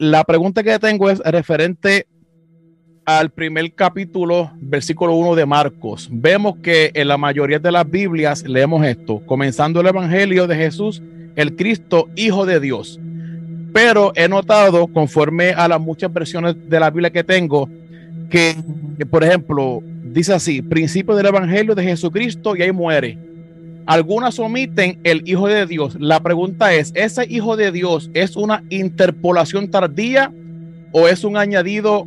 la pregunta que tengo es referente al primer capítulo, versículo 1 de Marcos. Vemos que en la mayoría de las Biblias leemos esto, comenzando el Evangelio de Jesús, el Cristo, Hijo de Dios. Pero he notado, conforme a las muchas versiones de la Biblia que tengo, que, por ejemplo, dice así, principio del Evangelio de Jesucristo y ahí muere. Algunas omiten el Hijo de Dios. La pregunta es, ¿ese Hijo de Dios es una interpolación tardía o es un añadido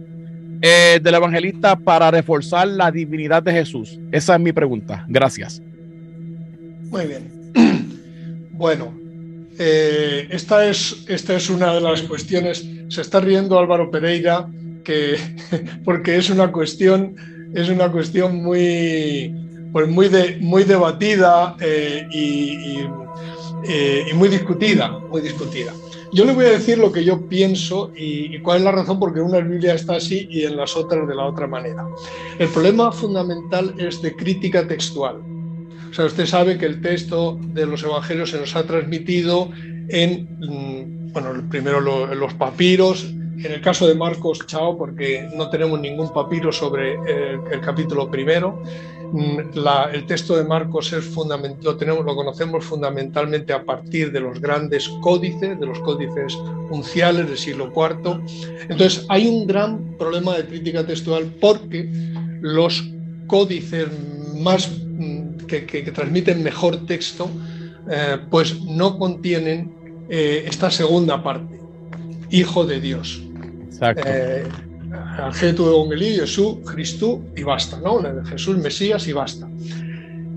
eh, del evangelista para reforzar la divinidad de Jesús? Esa es mi pregunta. Gracias. Muy bien. Bueno, eh, esta, es, esta es una de las cuestiones. Se está riendo Álvaro Pereira que, porque es una cuestión, es una cuestión muy, pues muy, de, muy debatida eh, y, y, muy discutida, muy discutida. Yo le voy a decir lo que yo pienso y, cuál es la razón porque en una Biblia está así y en las otras de la otra manera. El problema fundamental es de crítica textual. O sea, usted sabe que el texto de los evangelios se nos ha transmitido en, mm, bueno, primero los papiros, en el caso de Marcos, chao, porque no tenemos ningún papiro sobre el capítulo primero. Mm, el texto de Marcos es lo, tenemos, lo conocemos fundamentalmente a partir de los grandes códices, de los códices unciales del siglo IV. Entonces, hay un gran problema de crítica textual porque los códices más mm, que, transmiten mejor texto, eh, pues no contienen eh, esta segunda parte, Hijo de Dios. Exacto. Eh, Evangelio, Jesús, Cristo y basta, ¿no? Jesús, Mesías y basta.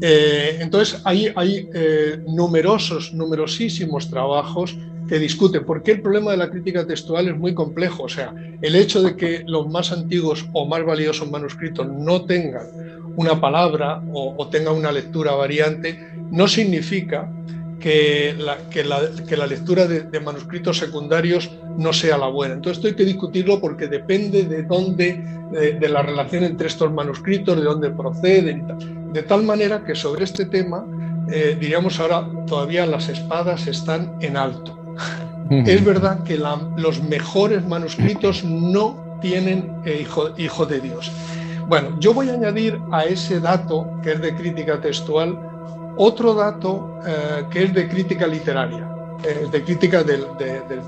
Eh, entonces hay, eh, numerosos, numerosísimos trabajos que discuten, porque el problema de la crítica textual es muy complejo. O sea, el hecho de que los más antiguos o más valiosos manuscritos no tengan una palabra o tengan una lectura variante, no significa que la, que la, que la lectura de, manuscritos secundarios no sea la buena. Entonces esto hay que discutirlo porque depende de dónde, de, la relación entre estos manuscritos, de dónde proceden, de tal manera que sobre este tema, eh, diríamos ahora, todavía las espadas están en alto. Es verdad que los mejores manuscritos no tienen eh, hijo, hijo de Dios. Bueno, yo voy a añadir a ese dato que es de crítica textual otro dato eh, que es de crítica literaria, eh, de crítica del,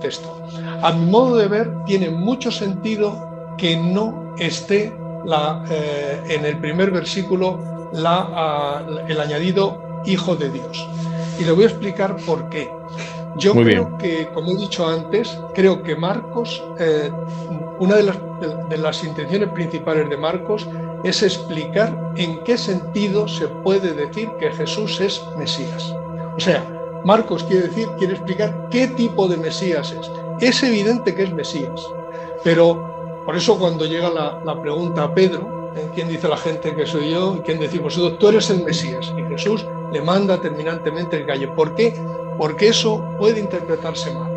texto. A mi modo de ver, tiene mucho sentido que no esté la, eh, en el primer versículo la, el añadido Hijo de Dios. Y le voy a explicar por qué. Yo creo que, como he dicho antes, creo que Marcos, una de las, de las intenciones principales de Marcos es explicar en qué sentido se puede decir que Jesús es Mesías. O sea, Marcos quiere decir, quiere explicar qué tipo de Mesías es. Es evidente que es Mesías, pero por eso cuando llega la, pregunta a Pedro, ¿eh? ¿quién dice la gente que soy yo? ¿Y quién decimos vosotros? Tú eres el Mesías. Y Jesús le manda terminantemente el gallo. ¿Por qué? Porque eso puede interpretarse mal.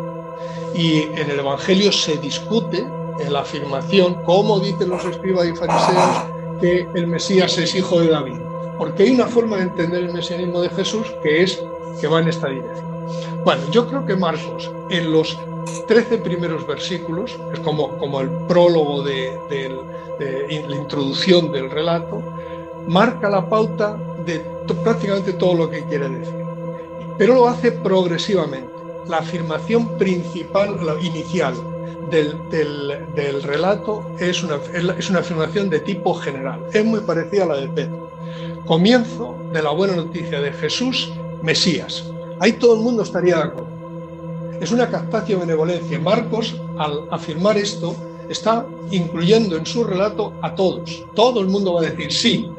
Y en el Evangelio se discute en la afirmación, como dicen los escribas y fariseos, el Mesías es hijo de David, porque hay una forma de entender el mesianismo de Jesús que es que va en esta dirección. Bueno, yo creo que Marcos en los 13 primeros versículos, es como, como el prólogo de, la introducción del relato, marca la pauta de prácticamente todo lo que quiere decir, pero lo hace progresivamente. La afirmación principal, la inicial, del, relato es una, es una afirmación de tipo general, es muy parecida a la de Pedro. Comienzo de la buena noticia de Jesús, Mesías. Ahí todo el mundo estaría de acuerdo. Es una captación benevolencia. Marcos, al afirmar esto, está incluyendo en su relato a todos. Todo el mundo va a decir sí.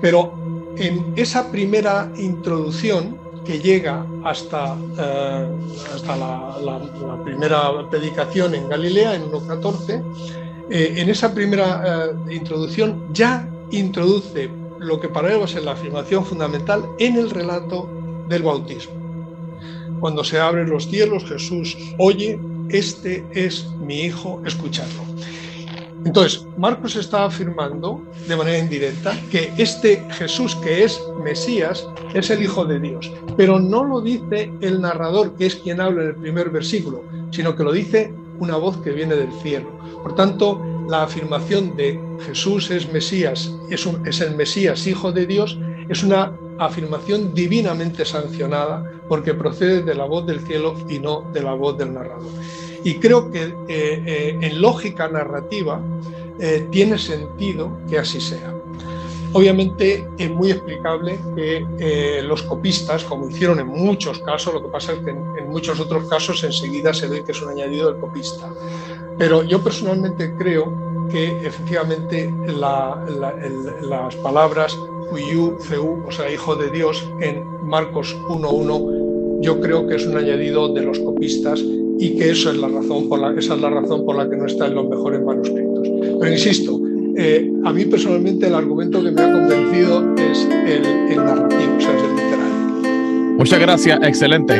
Pero en esa primera introducción, que llega hasta, eh, hasta la, primera predicación en Galilea, en 1.14, eh, en esa primera eh, introducción ya introduce lo que para él va a ser la afirmación fundamental en el relato del bautismo. Cuando se abren los cielos, Jesús oye, este es mi hijo, escuchadlo. Entonces, Marcos está afirmando de manera indirecta que este Jesús que es Mesías es el Hijo de Dios, pero no lo dice el narrador, que es quien habla en el primer versículo, sino que lo dice una voz que viene del cielo. Por tanto, la afirmación de Jesús es Mesías, es, el Mesías, Hijo de Dios, es una afirmación divinamente sancionada porque procede de la voz del cielo y no de la voz del narrador. Y creo que eh, eh, en lógica narrativa eh, tiene sentido que así sea. Obviamente es muy explicable que los copistas, como hicieron en muchos casos, lo que pasa es que en, muchos otros casos enseguida se ve que es un añadido del copista. Pero yo personalmente creo que efectivamente las palabras o sea, hijo de Dios, en Marcos 1.1, yo creo que es un añadido de los copistas y que eso es la razón por la, esa es la razón por la que no está en los mejores manuscritos. Pero insisto, eh, a mí personalmente el argumento que me ha convencido es el, el narrativo, o sea, es el literario. Muchas gracias, excelente.